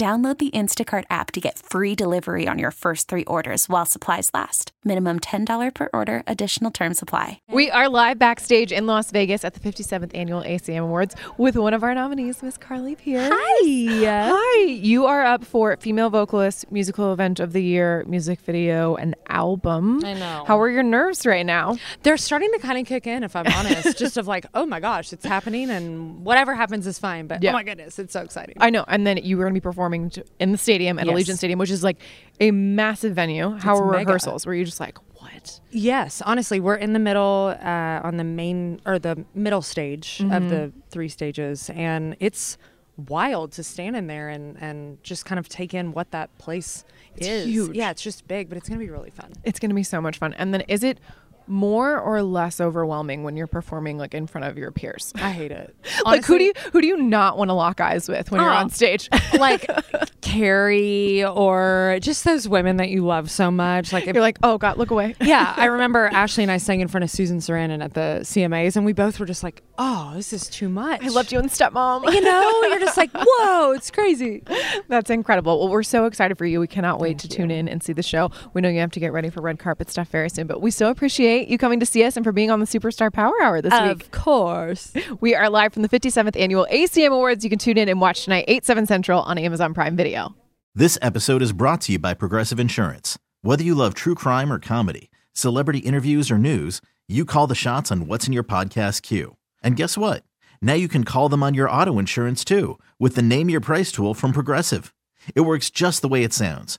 Download the Instacart app to get free delivery on your first three orders while supplies last. Minimum $10 per order, additional term supply. We are live backstage in Las Vegas at the 57th Annual ACM Awards with one of our nominees, Miss Carly Pearce. Hi. Hi. You are up for Female Vocalist, Musical Event of the Year, Music Video, and Album. I know. How are your nerves right now? They're starting to kind of kick in, if I'm honest. Just of like, oh my gosh, it's happening, and whatever happens is fine. But Yeah. oh my goodness, it's so exciting. I know. And then you were going to be performing to- in the stadium at Yes. Allegiant Stadium, which is like a massive venue. How It's were mega. rehearsals? Were you just like, what? yes, honestly, we're in the middle, uh, on the main or the middle stage of the three stages, and it's wild to stand in there and and just kind of take in what that place is. huge. Yeah, it's just big, but it's gonna be really fun. It's going to be so much fun. And then is it more or less overwhelming when you're performing like in front of your peers? I hate it. like who do you who do you not want to lock eyes with when you're Oh. on stage? like Carrie or just those women that you love so much? Like if you're like, oh god, look away. yeah, I remember Ashley and I sang in front of Susan Sarandon at the CMAs, and we both were just like, "Oh, this is too much." I loved you in Stepmom. You know, you're just like, "Whoa, it's crazy." That's incredible. Well, we're so excited for you. We cannot wait to tune in and see the show. We know you have to get ready for red carpet stuff very soon, but we so appreciate you coming to see us and for being on the Superstar Power Hour this week. Of course. We are live from the 57th Annual ACM Awards. You can tune in and watch tonight, 8, 7 Central on Amazon Prime Video. This episode is brought to you by Progressive Insurance. Whether you love true crime or comedy, celebrity interviews or news, you call the shots on what's in your podcast queue. And guess what? Now you can call them on your auto insurance too with the Name Your Price tool from Progressive. It works just the way it sounds.